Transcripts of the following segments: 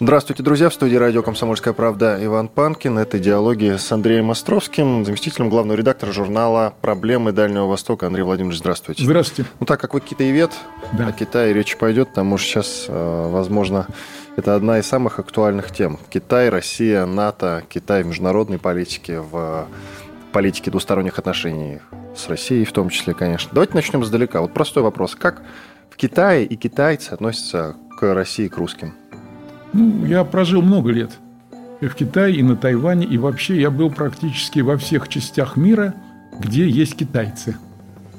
Здравствуйте, друзья. В студии радио «Комсомольская правда» Иван Панкин. Это диалоги с Андреем Островским, заместителем главного редактора журнала «Проблемы Дальнего Востока». Андрей Владимирович, здравствуйте. Здравствуйте. Ну, так как вы китаевед, да. о Китае речь пойдет, потому что сейчас, э, возможно, это одна из самых актуальных тем. Китай, Россия, НАТО, Китай в международной политике, в политике двусторонних отношений с Россией в том числе, конечно. Давайте начнем издалека. Вот простой вопрос. Как в Китае и китайцы относятся к России, к русским? Ну, я прожил много лет и в Китае, и на Тайване, и вообще я был практически во всех частях мира, где есть китайцы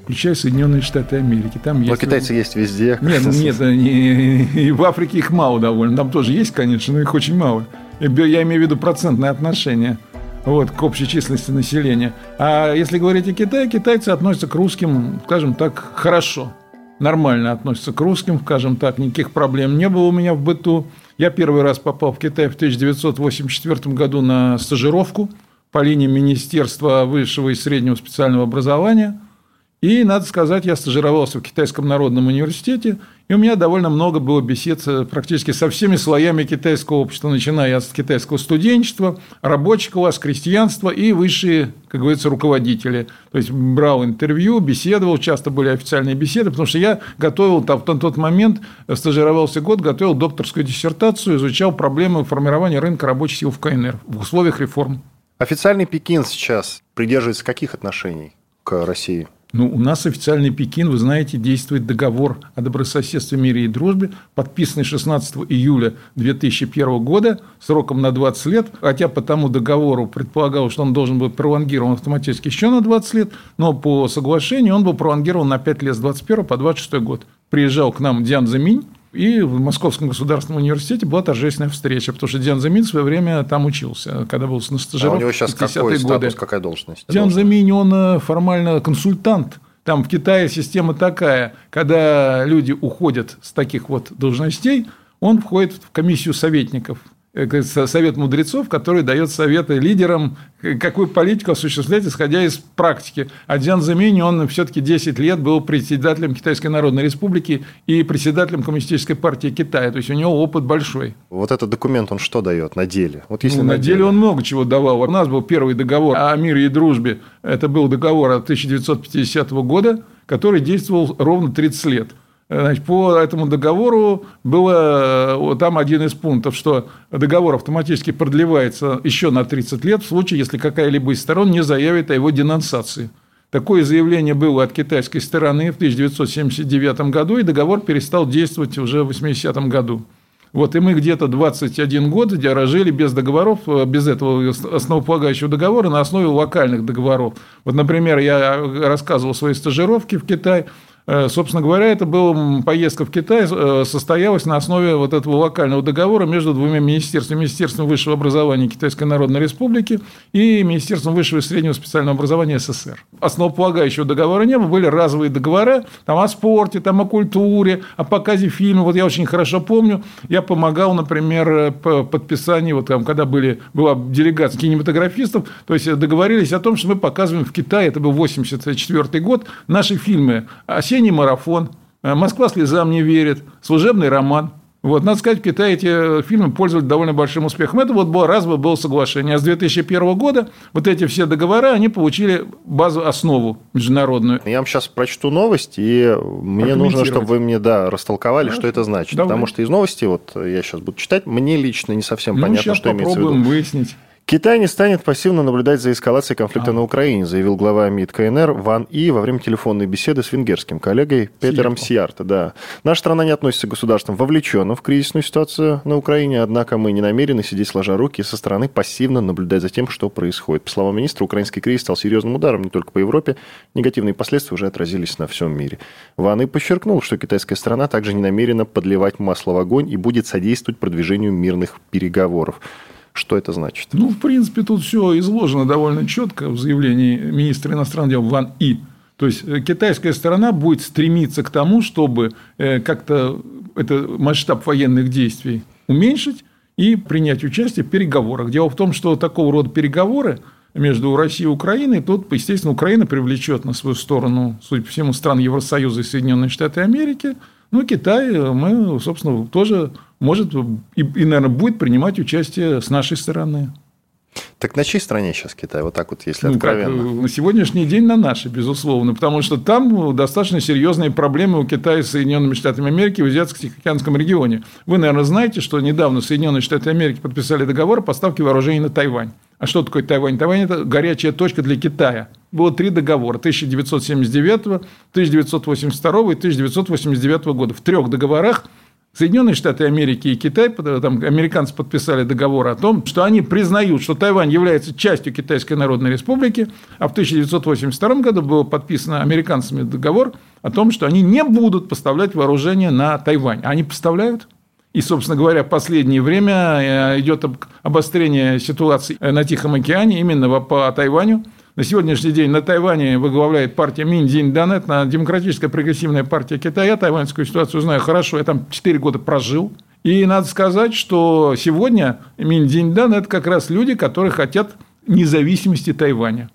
включая Соединенные Штаты Америки. Там но есть... китайцы есть везде. Нет, ну, нет, не, и в Африке их мало довольно. Там тоже есть, конечно, но их очень мало. Я имею в виду процентное отношение вот, к общей численности населения. А если говорить о Китае, китайцы относятся к русским, скажем так, хорошо. Нормально относятся к русским, скажем так, никаких проблем не было у меня в быту. Я первый раз попал в Китай в 1984 году на стажировку по линии Министерства высшего и среднего специального образования. И, надо сказать, я стажировался в Китайском народном университете, и у меня довольно много было бесед практически со всеми слоями китайского общества, начиная от китайского студенчества, рабочего класса, крестьянства и высшие, как говорится, руководители. То есть брал интервью, беседовал, часто были официальные беседы, потому что я готовил, там, в тот момент стажировался год, готовил докторскую диссертацию, изучал проблемы формирования рынка рабочих сил в КНР в условиях реформ. Официальный Пекин сейчас придерживается каких отношений к России? Ну, у нас официальный Пекин, вы знаете, действует договор о добрососедстве, мире и дружбе, подписанный 16 июля 2001 года, сроком на 20 лет, хотя по тому договору предполагалось, что он должен быть пролонгирован автоматически еще на 20 лет, но по соглашению он был пролонгирован на 5 лет с 21 по 26 год. Приезжал к нам Диан Заминь, и в Московском государственном университете была торжественная встреча, потому что Диан Замин в свое время там учился, когда был на стажировке. А у него сейчас какой статус, какая должность? Диан Замин, он э, формально консультант. Там в Китае система такая, когда люди уходят с таких вот должностей, он входит в комиссию советников совет мудрецов, который дает советы лидерам, какую политику осуществлять, исходя из практики. А Дзян Замини, он все-таки 10 лет был председателем Китайской Народной Республики и председателем Коммунистической партии Китая. То есть, у него опыт большой. Вот этот документ, он что дает на деле? Вот если ну, на, на деле, деле он много чего давал. У нас был первый договор о мире и дружбе. Это был договор от 1950 года, который действовал ровно 30 лет. Значит, по этому договору было там один из пунктов, что договор автоматически продлевается еще на 30 лет в случае, если какая-либо из сторон не заявит о его денонсации. Такое заявление было от китайской стороны в 1979 году, и договор перестал действовать уже в 80 году. Вот, и мы где-то 21 год дорожили без договоров, без этого основополагающего договора на основе локальных договоров. Вот, например, я рассказывал о своей стажировке в Китае, Э, собственно говоря, это была поездка в Китай, э, состоялась на основе вот этого локального договора между двумя министерствами. Министерством высшего образования Китайской Народной Республики и Министерством высшего и среднего специального образования СССР. Основополагающего договора не было, были разовые договора там, о спорте, там, о культуре, о показе фильмов. Вот я очень хорошо помню, я помогал, например, по подписанию, вот там, когда были, была делегация кинематографистов, то есть договорились о том, что мы показываем в Китае, это был 84 год, наши фильмы о «Осенний марафон», э, «Москва слезам не верит», «Служебный роман». Вот, надо сказать, в Китае эти фильмы пользовались довольно большим успехом. Это вот было, раз бы было соглашение. А с 2001 года вот эти все договора, они получили базу, основу международную. Я вам сейчас прочту новость, и мне нужно, чтобы вы мне да, растолковали, Хорошо. что это значит. Давай. Потому что из новости, вот я сейчас буду читать, мне лично не совсем ну, понятно, что имеется в виду. попробуем выяснить. Китай не станет пассивно наблюдать за эскалацией конфликта а. на Украине, заявил глава МИД КНР Ван И во время телефонной беседы с венгерским коллегой Петером Сиарта. Да. Наша страна не относится к государствам, вовлеченным в кризисную ситуацию на Украине, однако мы не намерены сидеть сложа руки и со стороны пассивно наблюдать за тем, что происходит. По словам министра, украинский кризис стал серьезным ударом не только по Европе, негативные последствия уже отразились на всем мире. Ван И подчеркнул, что китайская страна также не намерена подливать масло в огонь и будет содействовать продвижению мирных переговоров. Что это значит? Ну, в принципе, тут все изложено довольно четко в заявлении министра иностранных дел Ван И. То есть э, китайская сторона будет стремиться к тому, чтобы э, как-то это масштаб военных действий уменьшить и принять участие в переговорах. Дело в том, что такого рода переговоры между Россией и Украиной, тут, естественно, Украина привлечет на свою сторону, судя по всему, стран Евросоюза и Соединенные Штаты Америки. Ну, Китай, э, мы, собственно, тоже может и, и, наверное, будет принимать участие с нашей стороны. Так на чьей стороне сейчас Китай? Вот так вот, если ну, откровенно. Как, на сегодняшний день на нашей, безусловно. Потому что там достаточно серьезные проблемы у Китая с Соединенными Штатами Америки в Азиатско-Тихоокеанском регионе. Вы, наверное, знаете, что недавно Соединенные Штаты Америки подписали договор о поставке вооружений на Тайвань. А что такое Тайвань? Тайвань – это горячая точка для Китая. Было три договора – 1979, 1982 и 1989 года. В трех договорах Соединенные Штаты Америки и Китай, там американцы подписали договор о том, что они признают, что Тайвань является частью Китайской Народной Республики, а в 1982 году был подписан американцами договор о том, что они не будут поставлять вооружение на Тайвань. А они поставляют? И, собственно говоря, в последнее время э, идет обострение ситуации на Тихом океане именно по Тайваню. На сегодняшний день на Тайване возглавляет партия Миндзинь Данет, на демократическая прогрессивная партия Китая. Я тайваньскую ситуацию знаю хорошо, я там 4 года прожил. И надо сказать, что сегодня Миндзинь Дан – это как раз люди, которые хотят независимости Тайваня.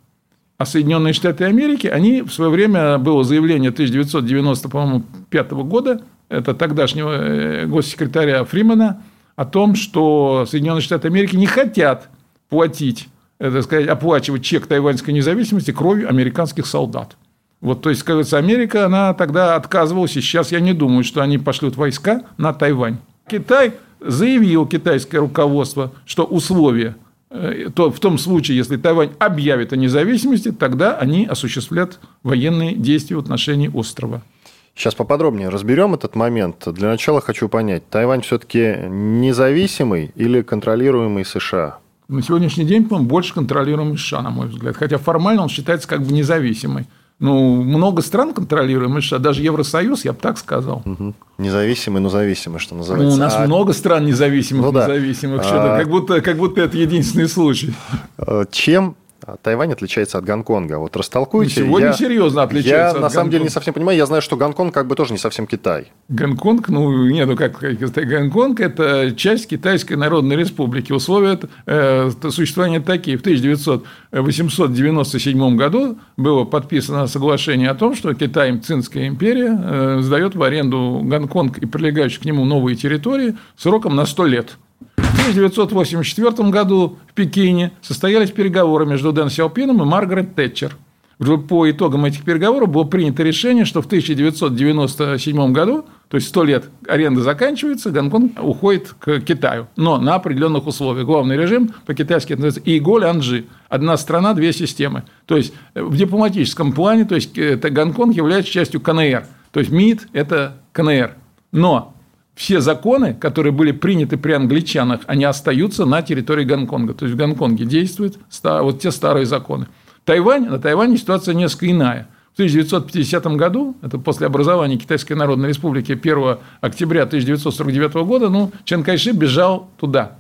А Соединенные Штаты Америки, они в свое время было заявление 1995 года, это тогдашнего э, госсекретаря Фримана, о том, что Соединенные Штаты Америки не хотят платить так сказать, оплачивать чек тайваньской независимости кровью американских солдат. Вот, то есть, кажется, Америка, она тогда отказывалась, и сейчас я не думаю, что они пошлют войска на Тайвань. Китай заявил, китайское руководство, что условия, э, то в том случае, если Тайвань объявит о независимости, тогда они осуществлят военные действия в отношении острова. Сейчас поподробнее разберем этот момент. Для начала хочу понять, Тайвань все-таки независимый или контролируемый США? На сегодняшний день, по-моему, больше контролируемый США, на мой взгляд. Хотя формально он считается как бы независимый. Ну, много стран контролируемых США, даже Евросоюз, я бы так сказал. Угу. Независимый, но зависимый, что называется. Ну, у нас а... много стран независимых, ну, да. независимых. А... Как, будто, как будто это единственный случай. Э, чем а Тайвань отличается от Гонконга. Вот растолкуйте. Сегодня я, серьезно отличается я, от на самом деле не совсем понимаю. Я знаю, что Гонконг как бы тоже не совсем Китай. Гонконг, ну нет, ну как Гонконг – это часть Китайской Народной Республики. Условия э, существования такие. В 1897 году было подписано соглашение о том, что Китай, Цинская империя, э, сдает в аренду Гонконг и прилегающие к нему новые территории сроком на 100 лет. В 1984 году в Пекине состоялись переговоры между Дэн Сяопином и Маргарет Тэтчер. По итогам этих переговоров было принято решение, что в 1997 году, то есть 100 лет аренда заканчивается, Гонконг уходит к Китаю, но на определенных условиях. Главный режим по-китайски называется Иголь Анжи. Одна страна, две системы. То есть в дипломатическом плане, то есть это Гонконг является частью КНР. То есть МИД – это КНР. Но все законы, которые были приняты при англичанах, они остаются на территории Гонконга. То есть в Гонконге действуют вот те старые законы. Тайвань, на Тайване ситуация несколько иная. В 1950 году, это после образования Китайской Народной Республики 1 октября 1949 года, ну, Чен Кайши бежал туда,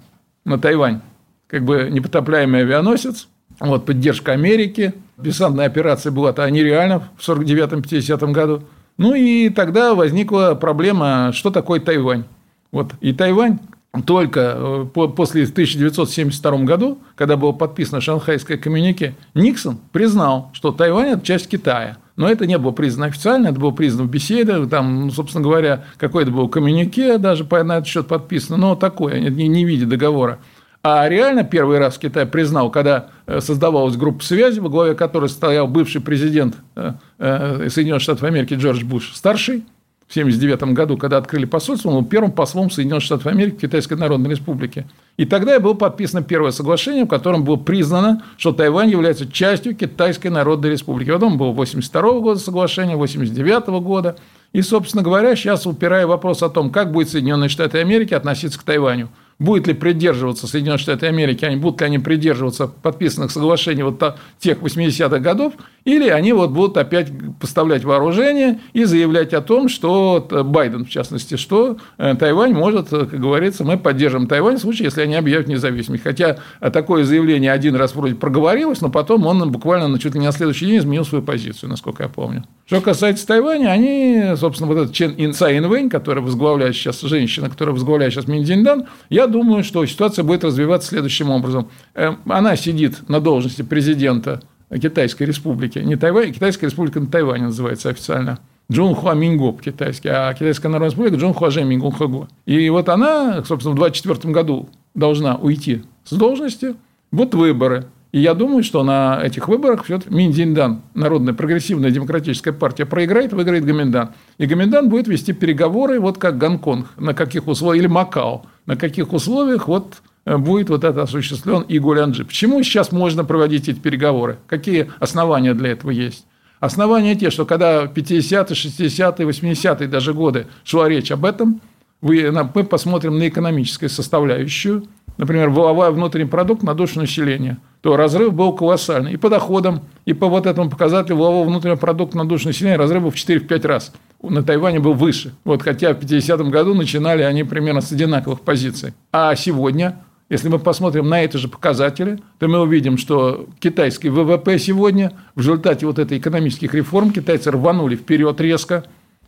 на Тайвань. Как бы непотопляемый авианосец, вот, поддержка Америки. Десантная операция была-то нереальна в 1949-1950 году. Ну и тогда возникла проблема, что такое Тайвань. Вот. И Тайвань только э, после 1972 году, когда было подписано Шанхайское коммюнике, Никсон признал, что Тайвань – это часть Китая. Но это не было признано официально, это было признано в беседах, там, ну, собственно говоря, какое-то было коммюнике даже на этот счет подписано, но такое, не, не в виде договора. А реально первый раз Китай признал, когда э, создавалась группа связи, во главе которой стоял бывший президент э, э, Соединенных Штатов Америки Джордж Буш старший, в 1979 году, когда открыли посольство, он был первым послом Соединенных Штатов Америки в Китайской Народной Республике. И тогда было подписано первое соглашение, в котором было признано, что Тайвань является частью Китайской Народной Республики. Потом было 1982 года соглашение, 1989 года. И, собственно говоря, сейчас упирая вопрос о том, как будет Соединенные Штаты Америки относиться к Тайваню. Будет ли придерживаться Соединенные Штаты Америки, они будут ли они придерживаться подписанных соглашений вот тех 80-х годов, или они вот будут опять поставлять вооружение и заявлять о том, что Байден, в частности, что э, Тайвань может, как говорится, мы поддержим Тайвань в случае, если они объявят независимость. Хотя такое заявление один раз вроде проговорилось, но потом он буквально чуть ли не на следующий день изменил свою позицию, насколько я помню. Что касается Тайваня, они, собственно, вот этот Чен Ин Цай Инвэнь, который возглавляет сейчас, женщина, которая возглавляет сейчас Миндиндан, я думаю, что ситуация будет развиваться следующим образом. Эм, она сидит на должности президента Китайской республики, не Тайвань, Китайская республика на Тайване называется официально. Джун Хуа Минго по-китайски, а Китайская Народная Республика Джун Хуа Жэ Минго Хаго. И вот она, собственно, в 2024 году должна уйти с должности. Вот выборы. И я думаю, что на этих выборах все Миндиндан, Народная прогрессивная демократическая партия, проиграет, выиграет Гоминдан. И Гоминдан будет вести переговоры, вот как Гонконг, на каких условиях, или Макао, на каких условиях вот Э, будет вот это осуществлен и Гулянджи. Почему сейчас можно проводить эти переговоры? Какие основания для этого есть? Основания те, что когда 50-е, 60-е, 80-е даже годы шла речь об этом, мы посмотрим на экономическую составляющую, например, валовой внутренний продукт на душу населения, то разрыв был колоссальный. И по доходам, и по вот этому показателю валового внутреннего продукта на душу населения разрыв был в 4-5 раз. На Тайване был выше. Вот, хотя в 50-м году начинали они примерно с одинаковых позиций. А сегодня если мы посмотрим на эти же показатели, то мы увидим, что китайский ВВП сегодня в результате вот этой экономических реформ китайцы рванули вперед резко.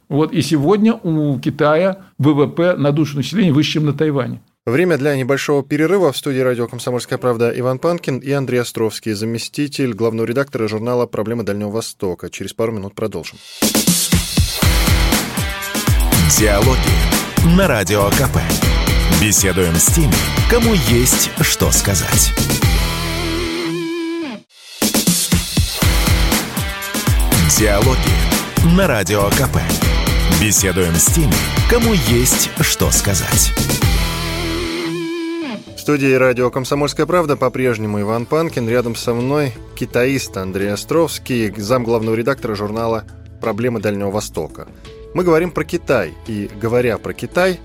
Вот, и сегодня у Китая ВВП на душу населения выше, чем на Тайване. Время для небольшого перерыва. В студии радио «Комсомольская правда» Иван Панкин и Андрей Островский, заместитель главного редактора журнала «Проблемы Дальнего Востока». Через пару минут продолжим. Диалоги на Радио КП. Беседуем с теми, кому есть что сказать. Диалоги на Радио КП. Беседуем с теми, кому есть что сказать. Студии радио «Комсомольская правда» по-прежнему Иван Панкин. Рядом со мной китаист Андрей Островский, зам главного редактора журнала «Проблемы Дальнего Востока». Мы говорим про Китай. И говоря про Китай,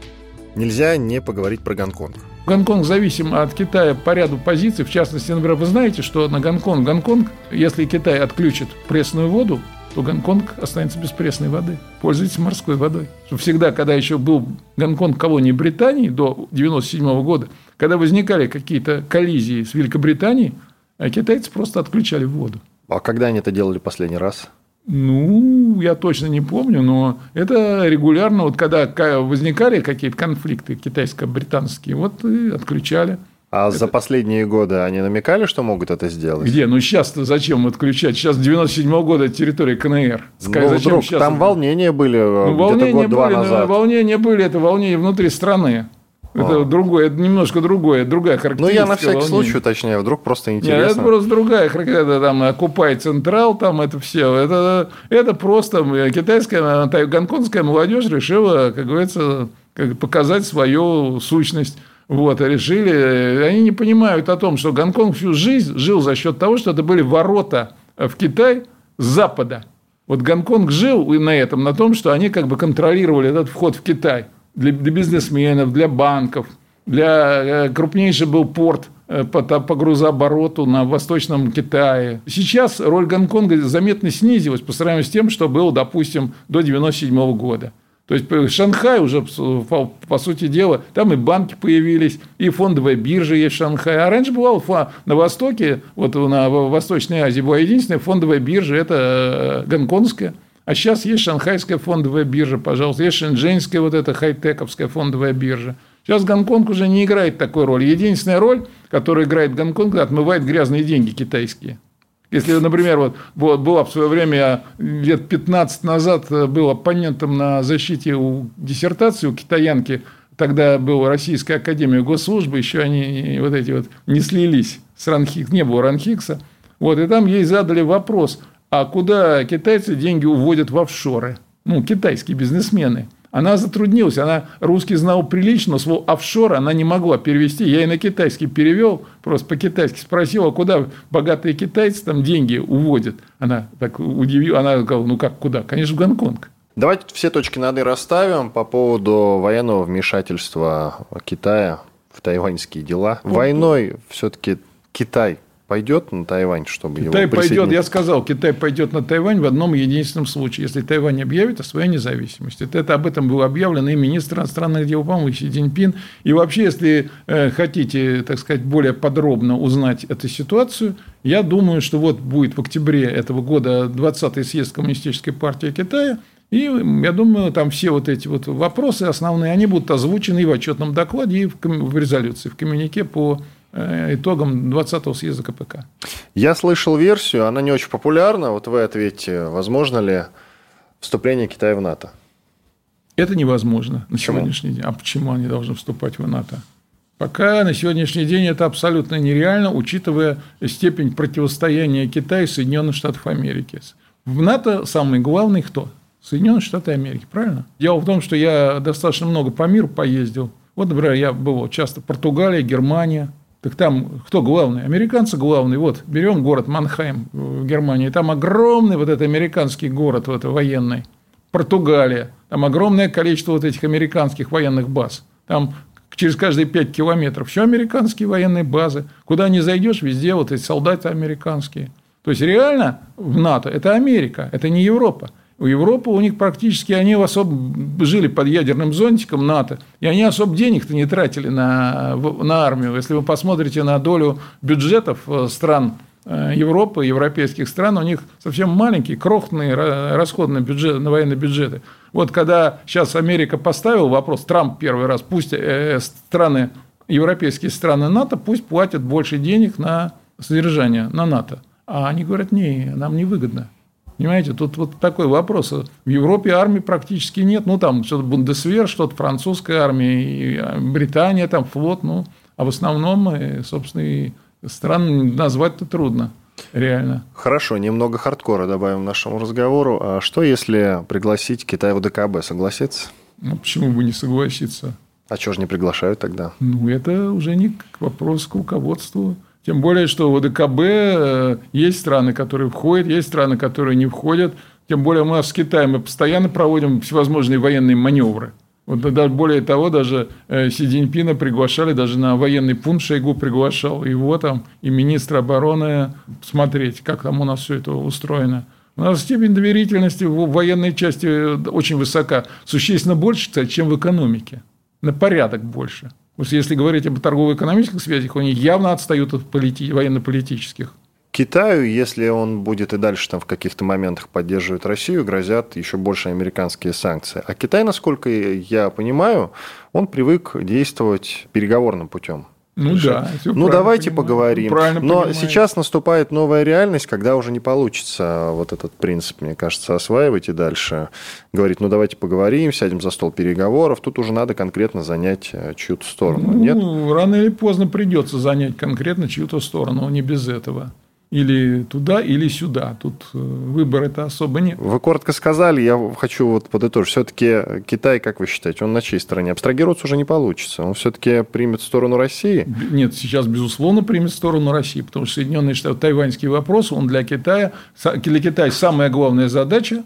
нельзя не поговорить про Гонконг. Гонконг зависим от Китая по ряду позиций. В частности, например, вы знаете, что на Гонконг, Гонконг, если Китай отключит пресную воду, то Гонконг останется без пресной воды. Пользуйтесь морской водой. Всегда, когда еще был Гонконг колонией Британии до 1997 года, когда возникали какие-то коллизии с Великобританией, а китайцы просто отключали воду. А когда они это делали последний раз? Ну, я точно не помню, но это регулярно, вот когда возникали какие-то конфликты китайско-британские, вот и отключали. А это... за последние годы они намекали, что могут это сделать? Где? Ну, сейчас-то зачем отключать? Сейчас 97 -го года территория КНР. Ну, зачем вдруг, сейчас... там волнения были ну, волнения год-два назад. Волнения были, это волнения внутри страны. Это а. другое, это немножко другое, другая характеристика. Ну, я на всякий волнения. случай уточняю, вдруг просто интересно. Нет, это просто другая характеристика. Там Окупай Централ, там это все. Это, это просто китайская, гонконгская молодежь решила, как говорится, показать свою сущность. Вот, решили, они не понимают о том, что Гонконг всю жизнь жил за счет того, что это были ворота в Китай с запада. Вот Гонконг жил на этом, на том, что они как бы контролировали этот вход в Китай – для, для бизнесменов, для банков, для э, крупнейший был порт э, по, по грузообороту на Восточном Китае. Сейчас роль Гонконга заметно снизилась по сравнению с тем, что было, допустим, до 1997 года. То есть э, Шанхай уже, по, по сути дела, там и банки появились, и фондовая биржа есть в Шанхае. А раньше бывало на Востоке, вот на Восточной Азии была единственная фондовая биржа, это гонконгская. А сейчас есть шанхайская фондовая биржа, пожалуйста, есть шэньчжэньская вот эта хай-тековская фондовая биржа. Сейчас Гонконг уже не играет такой роли. Единственная роль, которую играет Гонконг, отмывает грязные деньги китайские. Если, например, вот, вот была в свое время, лет 15 назад э, был оппонентом на защите у диссертации у китаянки, тогда была Российская Академия Госслужбы, еще они вот эти вот не слились с Ранхикс, не было Ранхикса. Вот, и там ей задали вопрос, а куда китайцы деньги уводят в офшоры? Ну, китайские бизнесмены. Она затруднилась, она русский знал прилично, но слово офшор она не могла перевести. Я и на китайский перевел, просто по-китайски спросил, а куда богатые китайцы там деньги уводят? Она так удивила, она сказала, ну как, куда? Конечно, в Гонконг. Давайте все точки над «и» расставим по поводу военного вмешательства Китая в тайваньские дела. Войной все-таки Китай пойдет на Тайвань, чтобы Китай его пойдет, я сказал, Китай пойдет на Тайвань в одном единственном случае, если Тайвань объявит о своей независимости. Это, это об этом было объявлено и министр иностранных дел, по-моему, Си Цзиньпин. И вообще, если э, хотите, так сказать, более подробно узнать эту ситуацию, я думаю, что вот будет в октябре этого года 20-й съезд Коммунистической партии Китая, и я думаю, там все вот эти вот вопросы основные, они будут озвучены и в отчетном докладе, и в, в резолюции, в коммюнике по итогам 20-го съезда КПК. Я слышал версию, она не очень популярна. Вот вы ответьте, возможно ли вступление Китая в НАТО? Это невозможно на почему? сегодняшний день. А почему они должны вступать в НАТО? Пока на сегодняшний день это абсолютно нереально, учитывая степень противостояния Китая и Соединенных Штатов Америки. В НАТО самый главный кто? Соединенные Штаты Америки, правильно? Дело в том, что я достаточно много по миру поездил. Вот, например, я был часто в Португалии, Германия, так там кто главный? Американцы главные. Вот, берем город Манхайм в Германии. Там огромный вот этот американский город, вот, военный. Португалия. Там огромное количество вот этих американских военных баз. Там через каждые 5 километров все американские военные базы. Куда не зайдешь, везде вот эти солдаты американские. То есть, реально в НАТО это Америка, это не Европа. У Европы у них практически они особо жили под ядерным зонтиком НАТО, и они особо денег-то не тратили на, на армию. Если вы посмотрите на долю бюджетов э, стран э, Европы, европейских стран, у них совсем маленькие, крохотные расходы на, бюджет, на военные бюджеты. Вот когда сейчас Америка поставила вопрос, Трамп первый раз, пусть э, страны, европейские страны НАТО, пусть платят больше денег на содержание, на НАТО. А они говорят, не, нам невыгодно. Понимаете, тут вот такой вопрос. В Европе армии практически нет. Ну, там что-то Бундесвер, что-то французская армия, и а, Британия, там флот. Ну, а в основном, э, собственно, и стран назвать-то трудно. Реально. Хорошо, немного хардкора добавим нашему разговору. А что, если пригласить Китай в ДКБ? Согласится? Ну, почему бы не согласиться? А что же не приглашают тогда? Ну, это уже не вопрос к руководству тем более, что в ОДКБ э, есть страны, которые входят, есть страны, которые не входят. Тем более, мы с Китаем мы постоянно проводим всевозможные военные маневры. Вот, даже, более того, даже э, Си Цзиньпина приглашали, даже на военный пункт Шойгу приглашал его там, и министра обороны смотреть, как там у нас все это устроено. У нас степень доверительности в военной части очень высока, существенно больше, кстати, чем в экономике. На порядок больше. Потому что если говорить об торгово-экономических связях, они явно отстают от полити... военно-политических. Китаю, если он будет и дальше там в каких-то моментах поддерживать Россию, грозят еще больше американские санкции. А Китай, насколько я понимаю, он привык действовать переговорным путем. Ну да. Ну давайте понимаю. поговорим. Правильно Но понимаете. сейчас наступает новая реальность, когда уже не получится вот этот принцип, мне кажется, осваивать и дальше говорить, ну давайте поговорим, сядем за стол переговоров. Тут уже надо конкретно занять э, чью-то сторону. Ну, Нет? Рано или поздно придется занять конкретно чью-то сторону, не без этого или туда, или сюда. Тут э, выбор это особо нет. Вы коротко сказали, я хочу вот подытожить. Все-таки Китай, как вы считаете, он на чьей стороне? Абстрагироваться уже не получится. Он все-таки примет сторону России? Нет, сейчас, безусловно, примет сторону России, потому что Соединенные Штаты, тайваньский вопрос, он для Китая, для Китая самая главная задача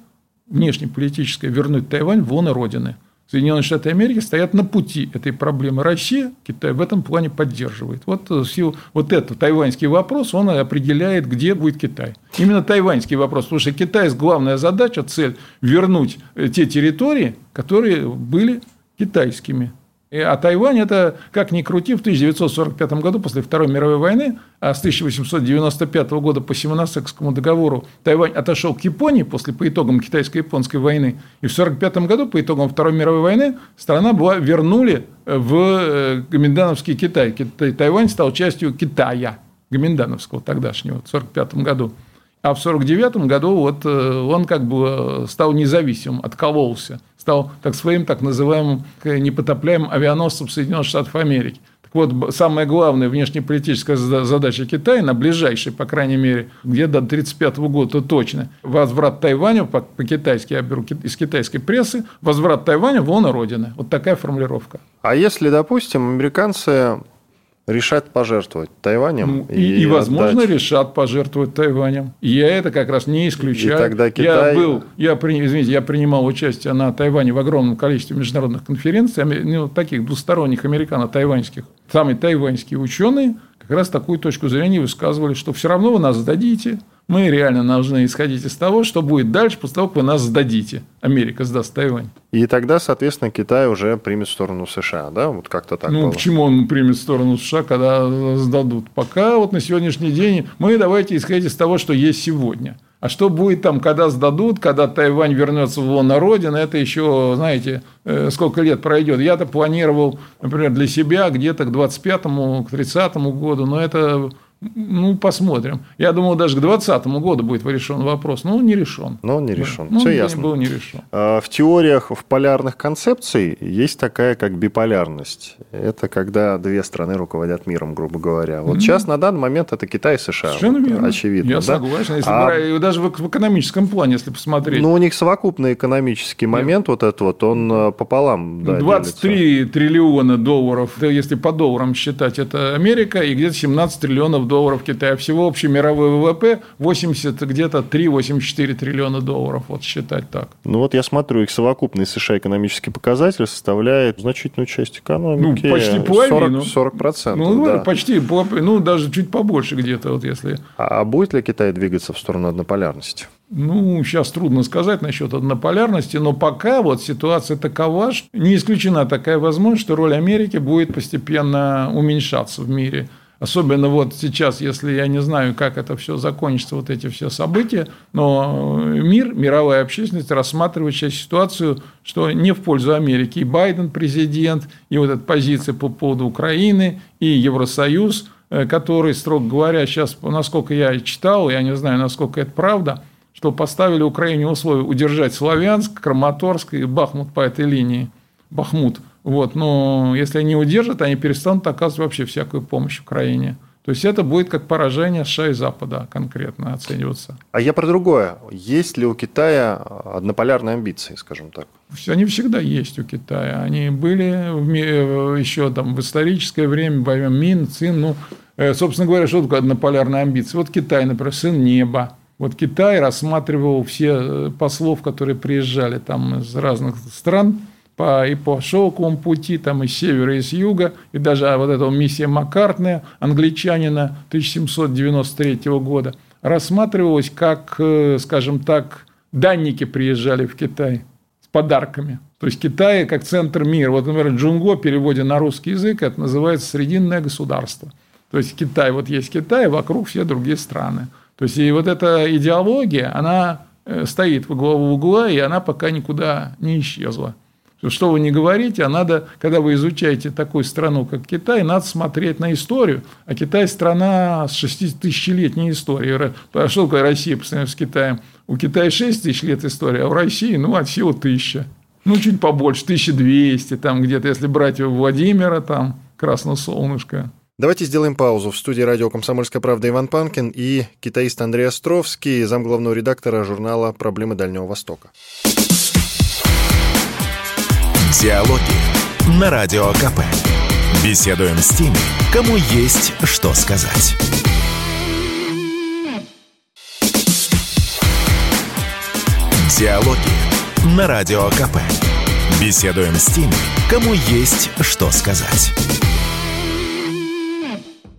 внешнеполитическая – вернуть Тайвань в лоно Родины – Соединенные Штаты Америки стоят на пути этой проблемы. Россия Китай в этом плане поддерживает. Вот, э, силу, вот этот тайваньский вопрос, он определяет, где будет Китай. Именно тайваньский вопрос, потому что Китай главная задача, цель – вернуть э, те территории, которые были китайскими. А Тайвань – это, как ни крути, в 1945 году, после Второй мировой войны, а с 1895 года по Симоносекскому договору Тайвань отошел к Японии после, по итогам китайско-японской войны. И в 1945 году, по итогам Второй мировой войны, страна была, вернули в э, Гоминдановский Китай. Тайвань стал частью Китая, Гоминдановского тогдашнего, в 1945 году. А в 1949 году вот э, он как бы стал независимым, откололся – стал так своим так называемым непотопляемым авианосцем Соединенных Штатов Америки. Так вот, самая главная внешнеполитическая задача Китая на ближайший, по крайней мере, где-то до 1935 года то точно, возврат Тайваня, по-китайски я беру из китайской прессы, возврат Тайваня в лоно Родины. Вот такая формулировка. А если, допустим, американцы решат пожертвовать Тайванем. Ну, и, и, и, возможно, отдать. решат пожертвовать Тайванем. И я это как раз не исключаю. И тогда Китай... Я был, я, извините, я принимал участие на Тайване в огромном количестве международных конференций, ну, таких двусторонних американо-тайваньских. Самые тайваньские ученые как раз такую точку зрения высказывали, что все равно вы нас сдадите, мы реально должны исходить из того, что будет дальше после того, как вы нас сдадите. Америка сдаст Тайвань. И тогда, соответственно, Китай уже примет сторону США, да? Вот как-то так Ну, было. почему он примет сторону США, когда сдадут? Пока вот на сегодняшний день мы давайте исходить из того, что есть сегодня. А что будет там, когда сдадут, когда Тайвань вернется в лоно Родины, это еще, знаете, э, сколько лет пройдет. Я-то планировал, например, для себя где-то к 25-му, к 30-му году, но это ну, посмотрим. Я думал, даже к 2020 году будет решен вопрос. Но он не решен. Но он не решен. Ну, Все ясно. Был не решен. А, в теориях, в полярных концепций есть такая, как биполярность. Это когда две страны руководят миром, грубо говоря. Вот mm-hmm. сейчас на данный момент это Китай и США. Совершенно вот, верно. Очевидно. Я да? согласен. Если а... брать, даже в экономическом плане, если посмотреть. Ну, у них совокупный экономический момент, Нет. вот этот вот, он э, пополам. Да, 23 делится. триллиона долларов, если по долларам считать, это Америка, и где-то 17 триллионов долларов Китая. Всего общий мировой ВВП 80, где-то 3-84 триллиона долларов, вот считать так. Ну вот я смотрю, их совокупный США экономический показатель составляет значительную часть экономики. Ну, почти половину. 40%. 40% ну, да. почти, ну, даже чуть побольше где-то, вот если. А будет ли Китай двигаться в сторону однополярности? Ну, сейчас трудно сказать насчет однополярности, но пока вот ситуация такова, что не исключена такая возможность, что роль Америки будет постепенно уменьшаться в мире. Особенно вот сейчас, если я не знаю, как это все закончится, вот эти все события, но мир, мировая общественность рассматривает сейчас ситуацию, что не в пользу Америки. И Байден президент, и вот эта позиция по поводу Украины, и Евросоюз, э, который, строго говоря, сейчас, насколько я читал, я не знаю, насколько это правда, что поставили Украине условия удержать Славянск, Краматорск и Бахмут по этой линии. Бахмут – вот, но если они удержат, они перестанут оказывать вообще всякую помощь Украине. То есть это будет как поражение США и Запада конкретно оцениваться. А я про другое. Есть ли у Китая однополярные амбиции, скажем так? Они всегда есть у Китая. Они были еще там в историческое время, во время Мин, Цин. Ну, э, собственно говоря, что такое однополярные амбиции? Вот Китай, например, сын неба. Вот Китай рассматривал все э, послов, которые приезжали там из разных стран, по, и по шелковому пути, там и с севера, и с юга, и даже вот эта миссия Маккартне, англичанина 1793 года, рассматривалась как, э, скажем так, данники приезжали в Китай с подарками. То есть Китай как центр мира. Вот, например, Джунго в переводе на русский язык это называется срединное государство. То есть Китай, вот есть Китай, вокруг все другие страны. То есть и вот эта идеология, она э, стоит в углу угла, и она пока никуда не исчезла. Что вы не говорите, а надо, когда вы изучаете такую страну, как Китай, надо смотреть на историю. А Китай – страна с 6 тысячелетней историей. А что такое Россия по сравнению с Китаем? У Китая 6 тысяч лет истории, а у России, ну, от силы тысяча. Ну, чуть побольше, 1200, там где-то, если брать Владимира, там, Красносолнышко. Давайте сделаем паузу. В студии радио «Комсомольская правда» Иван Панкин и китаист Андрей Островский, замглавного редактора журнала «Проблемы Дальнего Востока». Диалоги на Радио КП. Беседуем с теми, кому есть что сказать. Диалоги на Радио КП. Беседуем с теми, кому есть что сказать.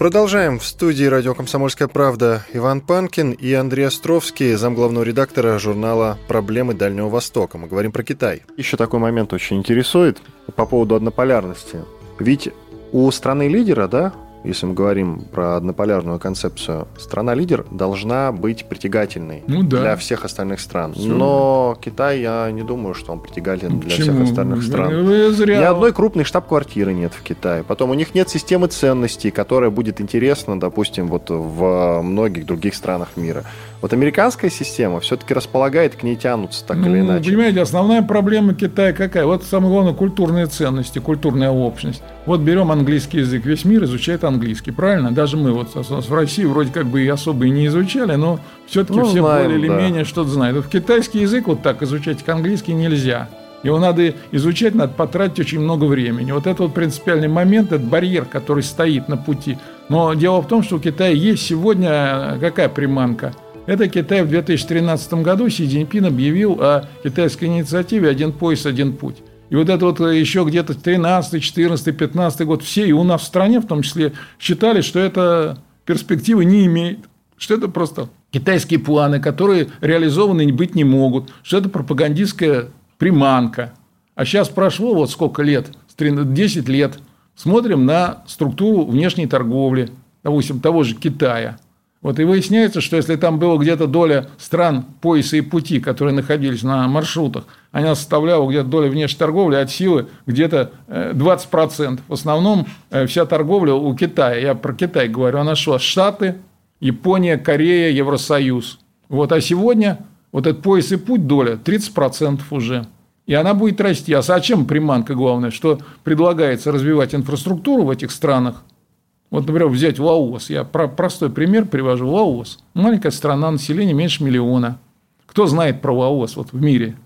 Продолжаем. В студии радио «Комсомольская правда» Иван Панкин и Андрей Островский, замглавного редактора журнала «Проблемы Дальнего Востока». Мы говорим про Китай. Еще такой момент очень интересует по поводу однополярности. Ведь у страны-лидера, да, если мы говорим про однополярную концепцию, страна-лидер должна быть притягательной ну, да. для всех остальных стран. Все. Но Китай, я не думаю, что он притягателен для всех остальных стран. Вы зря. Ни одной крупной штаб-квартиры нет в Китае. Потом у них нет системы ценностей, которая будет интересна, допустим, вот в многих других странах мира. Вот американская система все-таки располагает, к ней тянутся так ну, или иначе. Понимаете, основная проблема Китая какая? Вот самое главное культурные ценности, культурная общность. Вот берем английский язык, весь мир изучает английский, правильно? Даже мы вот в России вроде как бы и особо и не изучали, но все-таки ну, все знаем, более или да. менее что-то знают. Вот в китайский язык вот так изучать английский нельзя. Его надо изучать, надо потратить очень много времени. Вот это вот принципиальный момент, это барьер, который стоит на пути. Но дело в том, что у Китая есть сегодня какая приманка? Это Китай в 2013 году Си Цзиньпин объявил о китайской инициативе «Один пояс, один путь». И вот это вот еще где-то 13, 14, 15 год все, и у нас в стране в том числе, считали, что это перспективы не имеет, что это просто китайские планы, которые реализованы быть не могут, что это пропагандистская приманка. А сейчас прошло вот сколько лет, 10 лет, смотрим на структуру внешней торговли, допустим, того же Китая. Вот и выясняется, что если там было где-то доля стран пояса и пути, которые находились на маршрутах, она составляла где-то доля внешней торговли от силы где-то 20%. В основном э, вся торговля у Китая, я про Китай говорю, она шла Штаты, Япония, Корея, Евросоюз. Вот, а сегодня вот этот пояс и путь доля 30% уже. И она будет расти. А зачем приманка главное? Что предлагается развивать инфраструктуру в этих странах. Вот, например, взять Лаос. Я про простой пример привожу. Лаос. Маленькая страна, население меньше миллиона. Кто знает про Лаос вот в мире?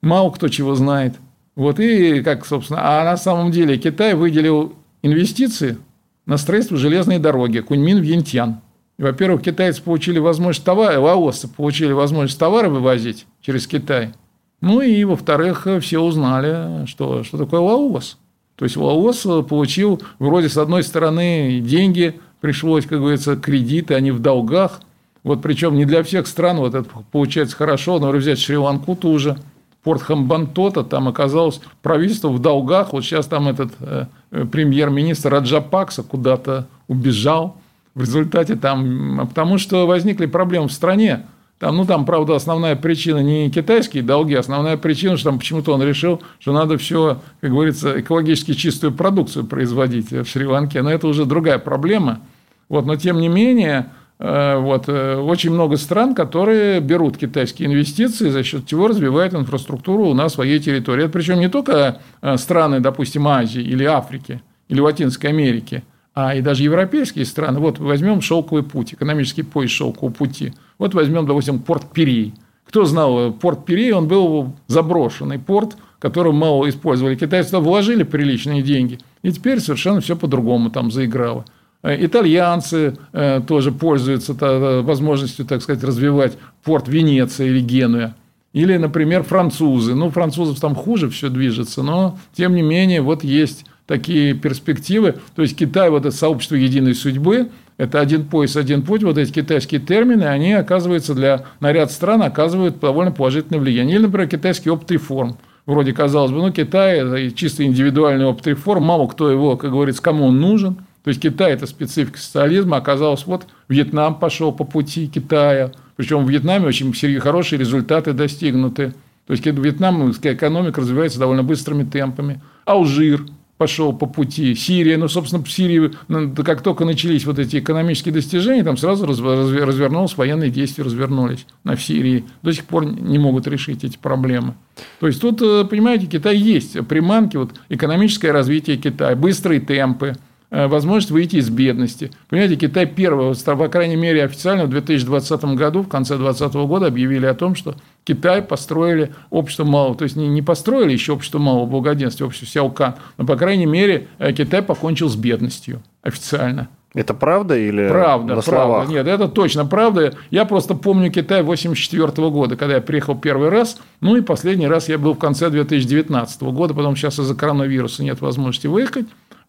Мало кто чего знает. Вот и как, собственно, а на самом деле Китай выделил инвестиции на строительство железной дороги Куньмин-Вьентьян. Во-первых, китайцы получили возможность товары, лаосцы получили возможность товары вывозить через Китай. Ну и, во-вторых, все узнали, что, что такое Лаос. То есть Лаос получил вроде с одной стороны деньги, пришлось, как говорится, кредиты, они в долгах. Вот причем не для всех стран вот это получается хорошо. Например, взять Шри-Ланку тоже. Порт Хамбантота, там оказалось правительство в долгах. Вот сейчас там этот э, премьер-министр Раджапакса куда-то убежал в результате там, потому что возникли проблемы в стране. Там, ну, там, правда, основная причина не китайские долги, основная причина, что там почему-то он решил, что надо все, как говорится, экологически чистую продукцию производить в Шри-Ланке. Но это уже другая проблема. Вот, но тем не менее, э, вот, э, очень много стран, которые берут китайские инвестиции, за счет чего развивают инфраструктуру на своей территории. Это причем не только э, страны, допустим, Азии или Африки, или Латинской Америки – а и даже европейские страны, вот возьмем шелковый путь, экономический пояс шелкового пути. Вот возьмем, допустим, порт Пирей. Кто знал, порт Пирей, он был заброшенный порт, который мало использовали. Китайцы туда вложили приличные деньги, и теперь совершенно все по-другому там заиграло. Э, итальянцы э, тоже пользуются возможностью, так сказать, развивать порт Венеция или Генуя. Или, например, французы. Ну, французов там хуже все движется, но, тем не менее, вот есть такие перспективы. То есть Китай, вот это сообщество единой судьбы, это один пояс, один путь, вот эти китайские термины, они, оказывается, для на ряд стран оказывают довольно положительное влияние. Или, например, китайский опыт реформ. Вроде, казалось бы, ну, Китай – это чисто индивидуальный опыт реформ, мало кто его, как говорится, кому он нужен. То есть Китай – это специфика социализма, оказалось, вот Вьетнам пошел по пути Китая, причем в Вьетнаме очень хорошие результаты достигнуты. То есть вьетнамская экономика развивается довольно быстрыми темпами. Алжир пошел по пути. Сирия, ну, собственно, в Сирии, ну, как только начались вот эти экономические достижения, там сразу развернулось, военные действия развернулись на в Сирии. До сих пор не могут решить эти проблемы. То есть, тут, э, понимаете, Китай есть приманки, вот экономическое развитие Китая, быстрые темпы, возможность выйти из бедности. Понимаете, Китай первый, по крайней мере, официально в 2020 году, в конце 2020 года объявили о том, что Китай построили общество малого, то есть не, не построили еще общество малого благоденствия, общество Сяокан, но, по крайней мере, э, Китай покончил с бедностью официально. Это правда или правда, на правда. Нет, это точно правда. Я просто помню Китай 1984 года, когда я приехал первый раз. Ну и последний раз я был в конце 2019 года, потом сейчас из-за коронавируса нет возможности выехать.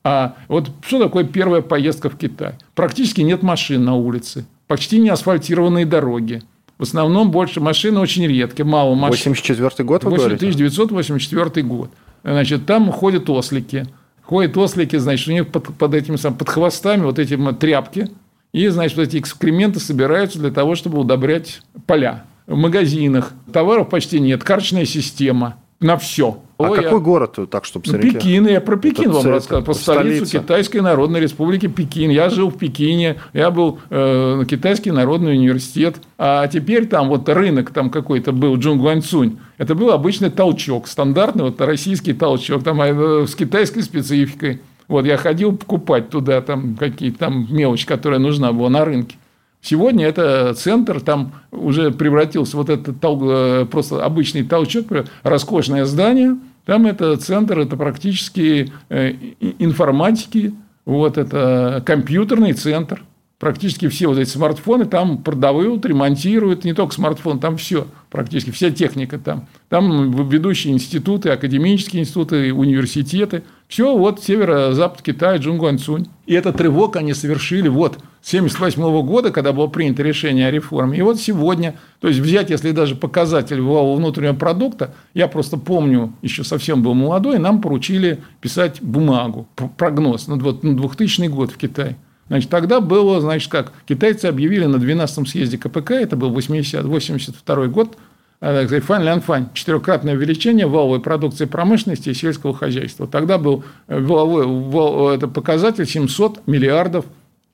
А вот что такое первая поездка в Китай? Практически нет машин на улице, почти не асфальтированные дороги. В основном больше машин очень редкие, мало машин. 84 год вы 1984 год. Значит, там ходят ослики. Ходят ослики, значит, у них под, под этими под хвостами вот эти тряпки. И, значит, вот эти экскременты собираются для того, чтобы удобрять поля. В магазинах товаров почти нет, карточная система на все. А Ой, какой я... город так, чтобы смотреть? Пекин. Я про Пекин это вам рассказал. По столицу столица. Китайской Народной Республики Пекин. Я жил в Пекине. Я был э, Китайский Народный университет. А теперь там вот рынок там какой-то был, Джунгуанцунь. Это был обычный толчок. Стандартный вот российский толчок. Там э, с китайской спецификой. Вот я ходил покупать туда там какие-то там мелочь, которая нужна была на рынке. Сегодня это центр, там уже превратился вот этот э, просто обычный толчок, роскошное здание, Там это центр, это практически э, информатики, вот это компьютерный центр. Практически все вот эти смартфоны там продают, ремонтируют, не только смартфон, там все, практически вся техника там. Там ведущие институты, академические институты, университеты. Все вот северо-запад Китая, Джунгуанцунь. И этот рывок они совершили вот 1978 года, когда было принято решение о реформе. И вот сегодня, то есть взять, если даже показатель валового внутреннего продукта, я просто помню, еще совсем был молодой, нам поручили писать бумагу, прогноз на 2000 год в Китае. Значит, тогда было, значит, как, китайцы объявили на 12-м съезде КПК, это был 80, 82 год, фань лян фань, четырехкратное увеличение валовой продукции промышленности и сельского хозяйства. Тогда был э, валовой, вал, это показатель 700 миллиардов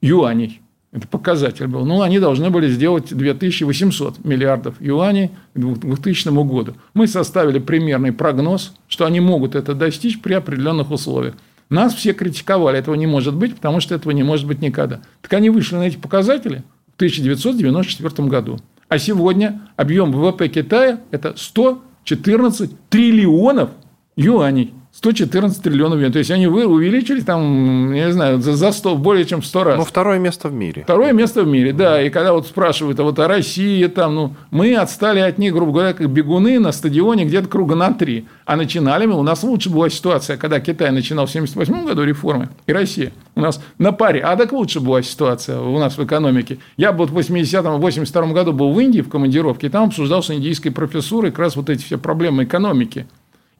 юаней. Это показатель был. Ну, они должны были сделать 2800 миллиардов юаней к 2000 году. Мы составили примерный прогноз, что они могут это достичь при определенных условиях. Нас все критиковали, этого не может быть, потому что этого не может быть никогда. Так они вышли на эти показатели в 1994 году. А сегодня объем ВВП Китая – это 114 триллионов юаней. 114 триллионов юаней. То есть, они увеличились там, я не знаю, за 100, более чем в 100 раз. Ну, второе место в мире. Второе место в мире, да. И когда вот спрашивают, а вот о России, там, ну, мы отстали от них, грубо говоря, как бегуны на стадионе где-то круга на три. А начинали мы, у нас лучше была ситуация, когда Китай начинал в 1978 году реформы, и Россия. У нас на паре. А так лучше была ситуация у нас в экономике. Я вот в 80-м, 82 году был в Индии в командировке, и там обсуждался индийской профессурой как раз вот эти все проблемы экономики.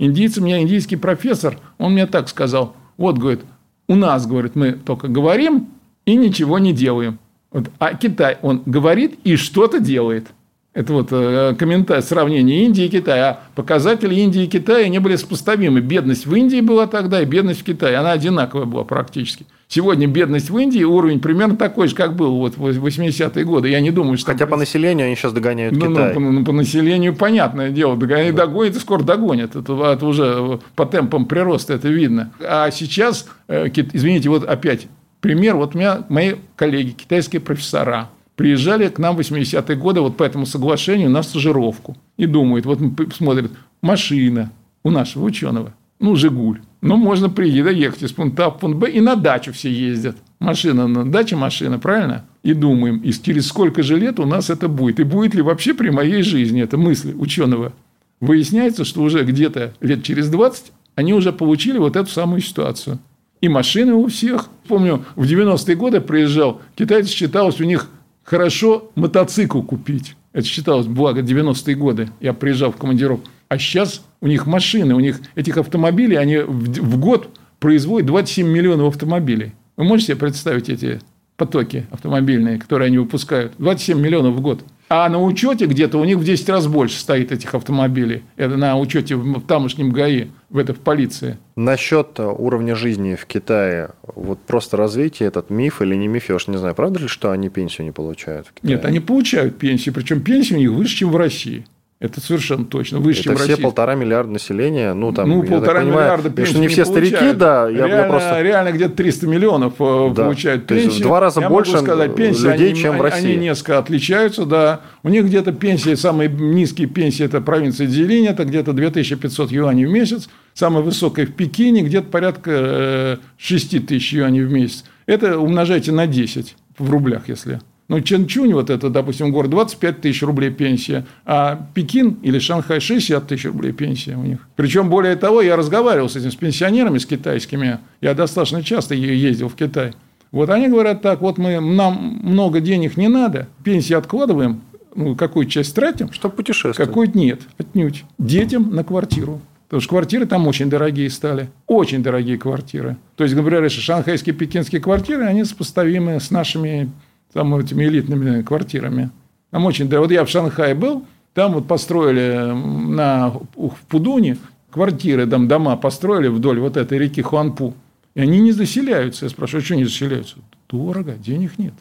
Индийцы, у меня индийский профессор, он мне так сказал. Вот, говорит, у нас, говорит, мы только говорим и ничего не делаем. Вот, а Китай, он говорит и что-то делает. Это вот э, комментарий, сравнение Индии и Китая. А показатели Индии и Китая не были сопоставимы. Бедность в Индии была тогда и бедность в Китае. Она одинаковая была практически. Сегодня бедность в Индии, уровень примерно такой же, как был вот в 80-е годы. Я не думаю, что... Хотя по населению они сейчас догоняют ну, ну Китай. Ну, по, ну, по населению понятное дело. Они да. догонят и скоро догонят. Это, это уже по темпам прироста это видно. А сейчас, э, извините, вот опять пример. Вот у меня мои коллеги, китайские профессора, приезжали к нам в 80-е годы вот по этому соглашению на стажировку. И думают, вот смотрят, машина у нашего ученого, ну, «Жигуль». Ну, можно приехать, из пункта А в пункт Б, и на дачу все ездят. Машина на даче, машина, правильно? И думаем, и через сколько же лет у нас это будет? И будет ли вообще при моей жизни эта мысль ученого? Выясняется, что уже где-то лет через 20 они уже получили вот эту самую ситуацию. И машины у всех. Помню, в 90-е годы приезжал, китайцы считалось у них хорошо мотоцикл купить. Это считалось, благо, 90-е годы. Я приезжал в командировку. А сейчас у них машины, у них этих автомобилей, они в год производят 27 миллионов автомобилей. Вы можете себе представить эти потоки автомобильные, которые они выпускают? 27 миллионов в год. А на учете где-то у них в 10 раз больше стоит этих автомобилей. Это на учете в тамошнем ГАИ, в это в полиции. Насчет уровня жизни в Китае, вот просто развейте этот миф или не миф, я уж не знаю, правда ли, что они пенсию не получают в Китае? Нет, они получают пенсию, причем пенсия у них выше, чем в России. Это совершенно точно. Выше, это чем все Россия. полтора миллиарда населения. Ну, там, ну полтора понимаю, миллиарда пенсий что не все получают. старики, да. Я, реально, я просто... реально где-то 300 миллионов э, да. получают пенсию. пенсию. в два раза я больше могу сказать, пенсии, людей, они, чем в России. Они несколько отличаются, да. У них где-то пенсии, самые низкие пенсии, это провинция Дзилинь, это где-то 2500 юаней в месяц. Самая высокая в Пекине, где-то порядка 6 э, тысяч юаней в месяц. Это умножайте на 10 в рублях, если ну, Чэнчунь, вот это, допустим, город, 25 тысяч рублей пенсия, а Пекин или Шанхай 60 тысяч рублей пенсия у них. Причем, более того, я разговаривал с этими с пенсионерами, с китайскими, я достаточно часто ездил в Китай. Вот они говорят так, вот мы, нам много денег не надо, пенсии откладываем, ну, какую часть тратим. Чтобы путешествовать. Какую-то нет, отнюдь. Детям на квартиру. Потому что квартиры там очень дорогие стали. Очень дорогие квартиры. То есть, например, если шанхайские, пекинские квартиры, они сопоставимы с нашими там этими элитными квартирами. Там очень дорого. Вот я в Шанхае был, там вот построили на, в Пудуне квартиры, там дома построили вдоль вот этой реки Хуанпу. И они не заселяются. Я спрашиваю, а что не заселяются? Дорого, денег нет.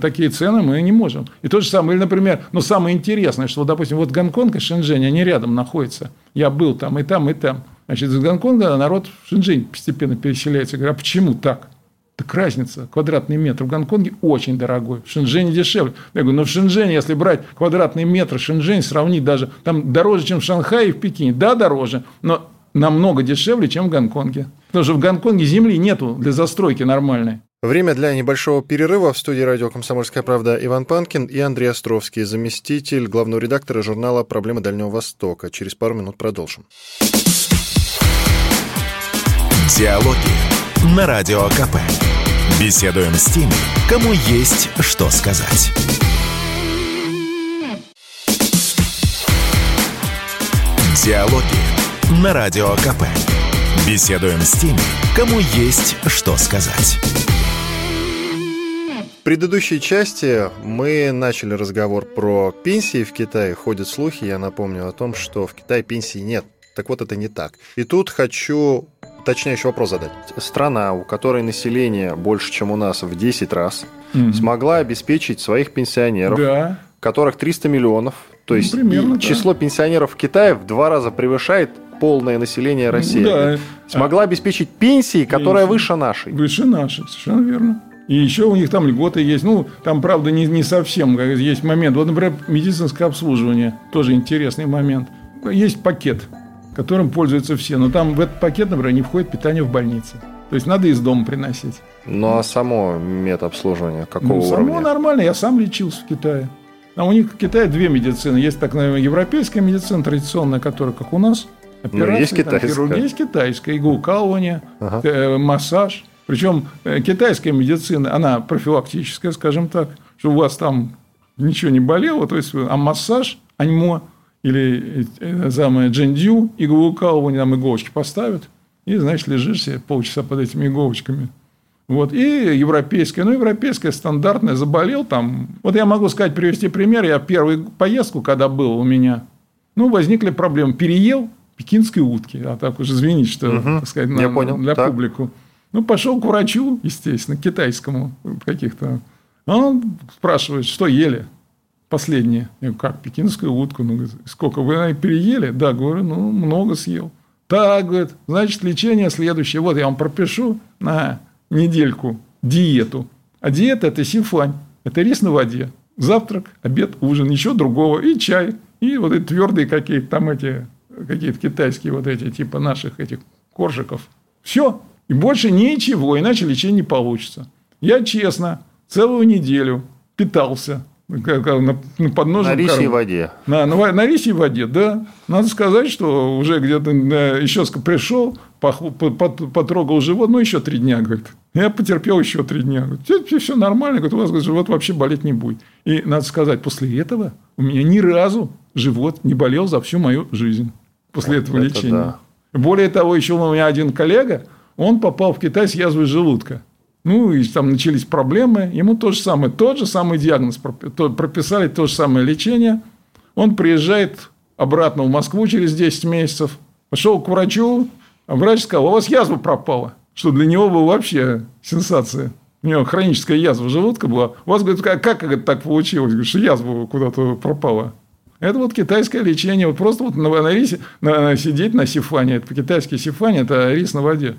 Такие цены мы не можем. И то же самое, или, например, но самое интересное, что, допустим, вот Гонконг и Шэньчжэнь, они рядом находятся. Я был там и там, и там. Значит, из Гонконга народ в Шэньчжэнь постепенно переселяется. Я говорю, а почему так? Так разница, квадратный метр в Гонконге очень дорогой, в Шэньчжэне дешевле. Я говорю, но в Шэньчжэне, если брать квадратный метр, Шэньчжэнь сравнить даже, там дороже, чем в Шанхае и в Пекине. Да, дороже, но намного дешевле, чем в Гонконге. Потому что в Гонконге земли нету для застройки нормальной. Время для небольшого перерыва. В студии радио «Комсомольская правда» Иван Панкин и Андрей Островский, заместитель главного редактора журнала «Проблемы Дальнего Востока». Через пару минут продолжим. Диалоги на Радио КП. Беседуем с теми, кому есть что сказать. Диалоги на Радио КП. Беседуем с теми, кому есть что сказать. В предыдущей части мы начали разговор про пенсии в Китае. Ходят слухи, я напомню о том, что в Китае пенсии нет. Так вот, это не так. И тут хочу уточняющий вопрос задать. Страна, у которой население больше, чем у нас в 10 раз, mm-hmm. смогла обеспечить своих пенсионеров, да. которых 300 миллионов. То есть ну, примерно, да. число пенсионеров в Китае в два раза превышает полное население России. Да. Смогла обеспечить пенсии, которая Пенсии. выше нашей. Выше нашей, совершенно верно. И еще у них там льготы есть. Ну, там, правда, не, не совсем есть момент. Вот, например, медицинское обслуживание. Тоже интересный момент. Есть пакет которым пользуются все. Но там в этот пакет, например, не входит питание в больнице. То есть надо из дома приносить. Ну а само медобслуживание какого ну, уровня? Само нормально. Я сам лечился в Китае. А у них в Китае две медицины. Есть так называемая европейская медицина традиционная, которая как у нас. Операции, ну, есть китайская. Хирургия, есть китайская. Иглоукалывание, ага. э, массаж. Причем э, китайская медицина, она профилактическая, скажем так, что у вас там ничего не болело, то есть, а массаж, аньмо – или э, самое джендю, иглоукалывание, там иголочки поставят, и, значит, лежишь себе полчаса под этими иголочками. Вот. И европейская, ну, европейская стандартная, заболел там. Вот я могу сказать, привести пример. Я первую поездку, когда был у меня, ну, возникли проблемы. Переел пекинской утки. А так уж извините, что, угу. так сказать, на, я понял. для так. публику. Ну, пошел к врачу, естественно, китайскому каких-то. Он спрашивает, что ели последнее. Я говорю, как, пекинскую утку? Ну, говорит, сколько, вы переели? Да, говорю, ну, много съел. Так, говорит, значит, лечение следующее. Вот я вам пропишу на недельку диету. А диета – это сифань. Это рис на воде. Завтрак, обед, ужин, ничего другого. И чай. И вот эти твердые какие-то там эти, какие-то китайские вот эти, типа наших этих коржиков. Все. И больше ничего, иначе лечение не получится. Я честно целую неделю питался на, на подножном... На рисе и воде. На, на, на рисе и воде, да. Надо сказать, что уже где-то еще пришел, потрогал живот, ну, еще три дня, говорит. Я потерпел еще три дня. Говорит, все, все нормально, говорит, у вас говорит, живот вообще болеть не будет. И надо сказать, после этого у меня ни разу живот не болел за всю мою жизнь. После вот этого это лечения. Да. Более того, еще у меня один коллега, он попал в Китай с язвой желудка. Ну, и там начались проблемы. Ему то же самое, тот же самый диагноз прописали, то же самое лечение. Он приезжает обратно в Москву через 10 месяцев. Пошел к врачу, а врач сказал, у вас язва пропала. Что для него была вообще сенсация. У него хроническая язва желудка была. У вас, говорит, как, как это так получилось? Говорит, что язва куда-то пропала. Это вот китайское лечение. Вот просто вот на, на рисе на, сидеть на сифане. Это по-китайски сифане – это рис на воде.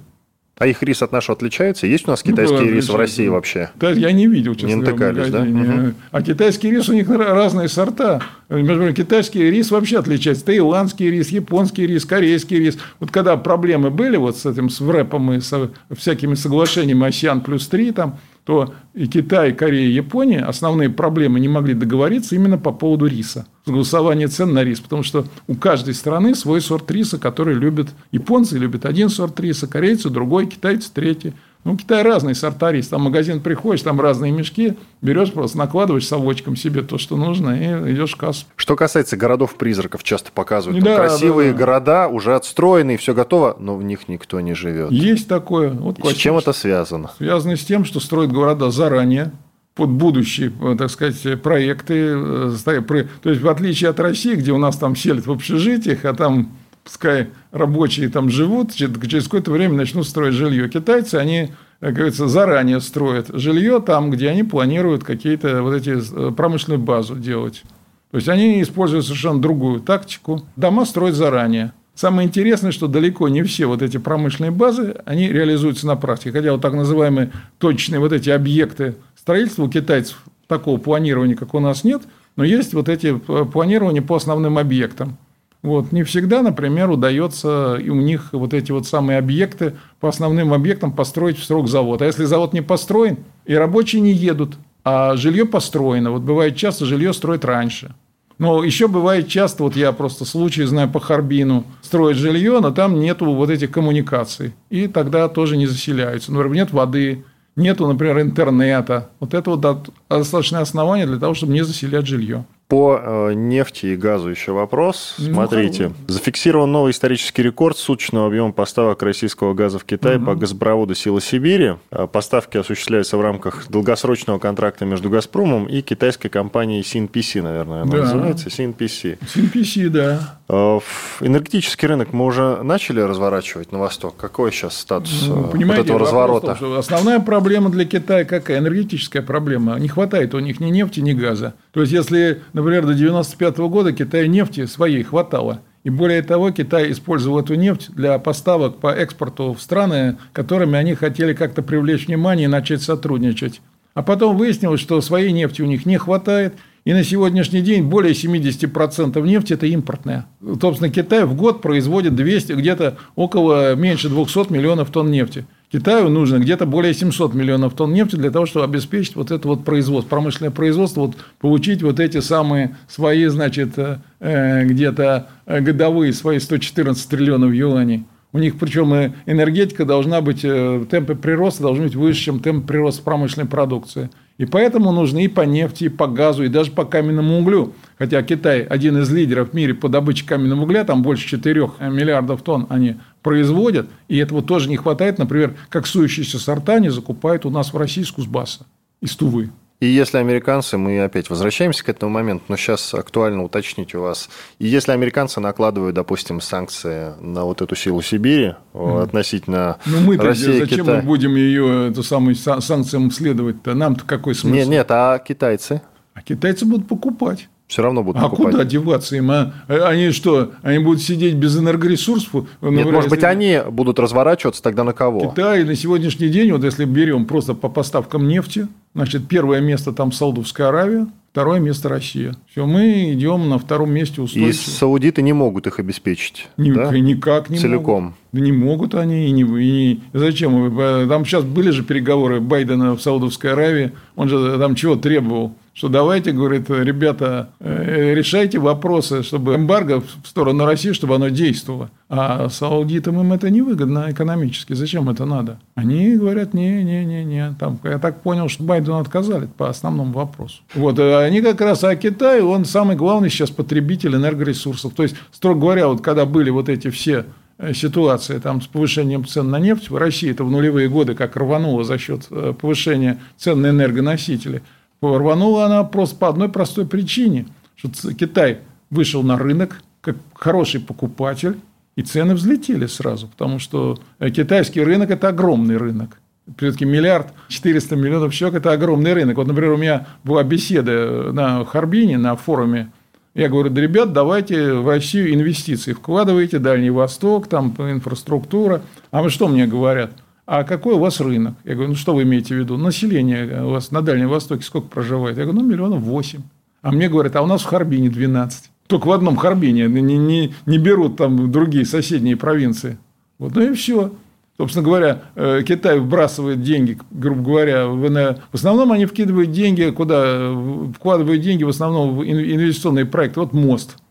А их рис от нашего отличается? Есть у нас ну, китайский ну, рис в России вообще? Да, я не видел, честно Не натыкались, да? Угу. А китайский рис у них разные сорта. Например, китайский рис вообще отличается. Таиландский рис, японский рис, корейский рис. Вот когда проблемы были вот с этим, с ВРЭПом и со всякими соглашениями АСИАН плюс 3, там, то и Китай, Корея, Япония основные проблемы не могли договориться именно по поводу риса. Согласование цен на рис. Потому что у каждой страны свой сорт риса, который любят японцы, любят один сорт риса, корейцы другой, китайцы третий. Ну, Китай разные сорта риса. Там в магазин приходишь, там разные мешки, берешь просто, накладываешь совочком себе то, что нужно, и идешь в кассу. Что касается городов-призраков, часто показывают. Да, красивые да, да. города, уже отстроенные, все готово, но в них никто не живет. Есть такое. Вот с чем это связано? Связано с тем, что строят города заранее, под будущие, так сказать, проекты. Э, то есть, в отличие от России, где у нас там селят в общежитиях, а там пускай рабочие там живут, через какое-то время начнут строить жилье. Китайцы, они, как говорится, заранее строят жилье там, где они планируют какие-то вот эти э, промышленную базу делать. То есть, они используют совершенно другую тактику. Дома строят заранее. Самое интересное, что далеко не все вот эти промышленные базы, они реализуются на практике. Хотя вот так называемые точные вот эти объекты строительства у китайцев такого планирования, как у нас, нет. Но есть вот эти э, планирования по основным объектам. Вот. Не всегда, например, удается и у них вот эти вот самые объекты по основным объектам построить в срок завод. А если завод не построен, и рабочие не едут, а жилье построено. Вот бывает часто жилье строят раньше. Но еще бывает часто, вот я просто случай знаю по Харбину, строят жилье, но там нету вот этих коммуникаций. И тогда тоже не заселяются. Например, нет воды, нету, например, интернета. Вот это вот достаточное основание для того, чтобы не заселять жилье. По э, нефти и газу еще вопрос. Ну, Смотрите, ну, зафиксирован новый исторический рекорд суточного объема поставок российского газа в Китай угу. по газопроводу «Сила Сибири». Э, поставки осуществляются в рамках долгосрочного контракта между «Газпромом» и китайской компанией CNPC, наверное, она да. называется, CNPC. CNPC, да. Э, энергетический рынок мы уже начали разворачивать на восток. Какой сейчас статус ну, вот этого разворота? Том, основная проблема для Китая какая? Энергетическая проблема. Не хватает у них ни нефти, ни газа. То есть, если Например, до 1995 года Китаю нефти своей хватало. И более того, Китай использовал эту нефть для поставок по экспорту в страны, которыми они хотели как-то привлечь внимание и начать сотрудничать. А потом выяснилось, что своей нефти у них не хватает, и на сегодняшний день более 70% нефти – это импортная. Собственно, Китай в год производит 200, где-то около меньше 200 миллионов тонн нефти. Китаю нужно где-то более 700 миллионов тонн нефти для того, чтобы обеспечить вот это вот производство, промышленное производство, вот получить вот эти самые свои, значит, э, где-то э, годовые свои 114 триллионов юаней. У них причем энергетика должна быть, э, темпы прироста должны быть выше, чем темп прироста промышленной продукции. И поэтому нужны и по нефти, и по газу, и даже по каменному углю. Хотя Китай один из лидеров в мире по добыче каменного угля, там больше 4 миллиардов тонн они производят, и этого тоже не хватает. Например, как сующиеся сорта они закупают у нас в России с Кузбасса, из Тувы. И если американцы, мы опять возвращаемся к этому моменту, но сейчас актуально уточнить у вас, и если американцы накладывают, допустим, санкции на вот эту силу Сибири mm. относительно ну, мы России, зачем Китая... мы будем ее, эту самую санкциям следовать-то? Нам-то какой смысл? Нет, нет, а китайцы? А китайцы будут покупать все равно будут а покупать. куда деваться им? А? Они что, они будут сидеть без энергоресурсов? Нет, Например, может быть, они будут разворачиваться тогда на кого? Китай на сегодняшний день, вот если берем просто по поставкам нефти, значит, первое место там Саудовская Аравия, Второе место Россия. Все, мы идем на втором месте устойчиво. И саудиты не могут их обеспечить. Ни, да? Никак не Целиком. могут. Да не могут они. И не, и зачем? Там сейчас были же переговоры Байдена в Саудовской Аравии. Он же там чего требовал? Что давайте, говорит, ребята, э, решайте вопросы, чтобы эмбарго в сторону России, чтобы оно действовало. А саудитам им это невыгодно экономически. Зачем это надо? Они говорят, не-не-не-не. Там, я так понял, что Байдену отказали по основному вопросу. Вот, э, они как раз, а Китай, он самый главный сейчас потребитель энергоресурсов. То есть, строго говоря, вот когда были вот эти все э, ситуации там, с повышением цен на нефть, в России это в нулевые годы как рвануло за счет повышения цен на энергоносители – Рванула она просто по одной простой причине, что Китай вышел на рынок как хороший покупатель, и цены взлетели сразу, потому что э, китайский рынок – это огромный рынок. Все-таки миллиард 400 миллионов человек – это огромный рынок. Вот, например, у меня была беседа э, на Харбине, на форуме. Я говорю, да, ребят, давайте в Россию инвестиции вкладывайте, Дальний Восток, там инфраструктура. А вы что мне говорят? А какой у вас рынок? Я говорю, ну что вы имеете в виду? Население у вас на Дальнем Востоке сколько проживает? Я говорю, ну миллионов восемь. А мне говорят, а у нас в Харбине 12. Только в одном Харбине, не, не, не берут там другие соседние провинции. Вот, ну и все. Собственно говоря, э, Китай вбрасывает деньги, грубо говоря, в, в основном они вкидывают деньги, куда вкладывают деньги в основном в инвестиционные проекты. Вот мост –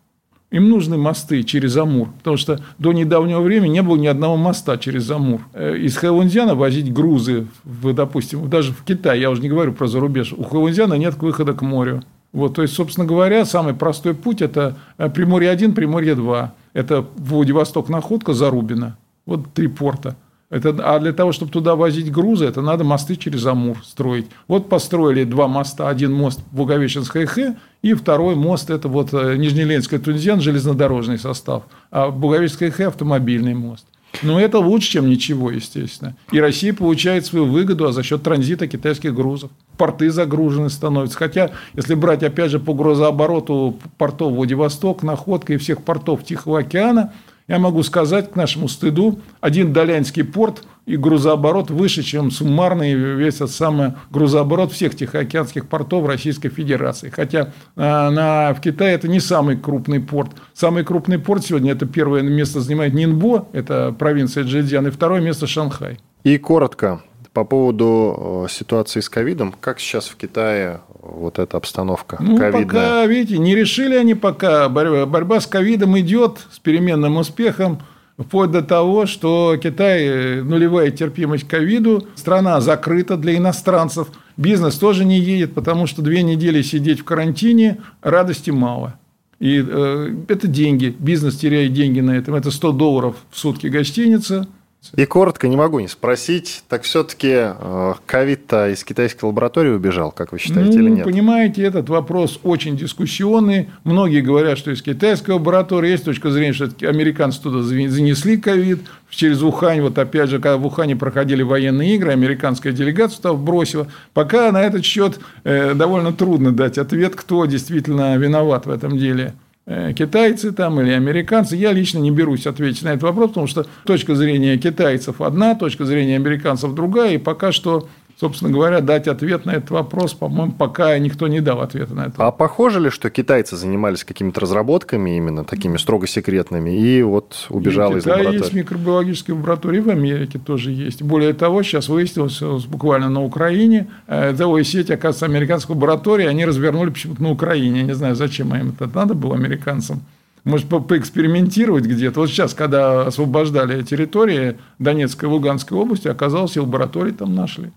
им нужны мосты через Амур, потому что до недавнего времени не было ни одного моста через Амур. Э, из Хэвунзяна возить грузы, в, допустим, даже в Китай, я уже не говорю про зарубеж, у Хэвунзяна нет выхода к морю. Вот, то есть, собственно говоря, самый простой путь – это э, Приморье-1, Приморье-2. Это Владивосток, Находка, Зарубина. Вот три порта – это, а для того, чтобы туда возить грузы, это надо мосты через Амур строить. Вот построили два моста. Один мост Благовещенская Хэ, и второй мост – это вот э, Нижнеленская Тунзян, железнодорожный состав. А Благовещенская Хэ – автомобильный мост. Но это лучше, чем ничего, естественно. И Россия получает свою выгоду а за счет транзита китайских грузов. Порты загружены становятся. Хотя, если брать, опять же, по грузообороту портов Владивосток, Находка и всех портов Тихого океана – я могу сказать к нашему стыду, один Долянский порт и грузооборот выше, чем суммарный весь этот самый грузооборот всех тихоокеанских портов Российской Федерации. Хотя а, на, в Китае это не самый крупный порт. Самый крупный порт сегодня это первое место занимает Нинбо, это провинция Джэцзян, и второе место Шанхай. И коротко, по поводу ситуации с ковидом, как сейчас в Китае вот эта обстановка ну, ковидная? пока, видите, не решили они пока. Борьба, борьба с ковидом идет с переменным успехом. Вплоть до того, что Китай э, нулевая терпимость к ковиду, страна закрыта для иностранцев, бизнес тоже не едет, потому что две недели сидеть в карантине радости мало. И э, это деньги, бизнес теряет деньги на этом. Это 100 долларов в сутки гостиница – и коротко не могу не спросить, так все-таки э, ковид-то из китайской лаборатории убежал, как вы считаете, ну, или нет? Понимаете, этот вопрос очень дискуссионный. Многие говорят, что из китайской лаборатории есть точка зрения, что американцы туда занесли ковид через Ухань. Вот опять же, когда в Ухане проходили военные игры, американская делегация туда бросила. Пока на этот счет э, довольно трудно дать ответ, кто действительно виноват в этом деле. Э, китайцы там или американцы. Я лично не берусь ответить на этот вопрос, потому что точка зрения китайцев одна, точка зрения американцев другая, и пока что собственно говоря, дать ответ на этот вопрос, по-моему, пока никто не дал ответа на это. А похоже ли, что китайцы занимались какими-то разработками именно такими строго секретными и вот убежал из лаборатории? есть микробиологические лаборатории, в Америке тоже есть. Более того, сейчас выяснилось буквально на Украине, целая сеть, оказывается, американских лабораторий, они развернули почему-то на Украине. Я не знаю, зачем им это надо было американцам. Может, по поэкспериментировать где-то. Вот сейчас, когда освобождали территории Донецкой и Луганской области, оказалось, и лаборатории там нашли.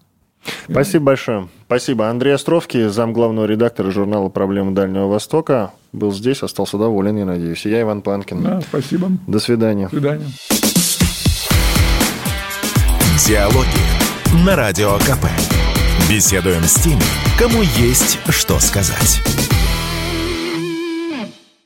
Спасибо большое. Спасибо. Андрей Островский, зам главного редактора журнала «Проблемы Дальнего Востока», был здесь, остался доволен, я надеюсь. я Иван Панкин. Да, спасибо. До свидания. До свидания. Диалоги на Радио КП. Беседуем с теми, кому есть что сказать.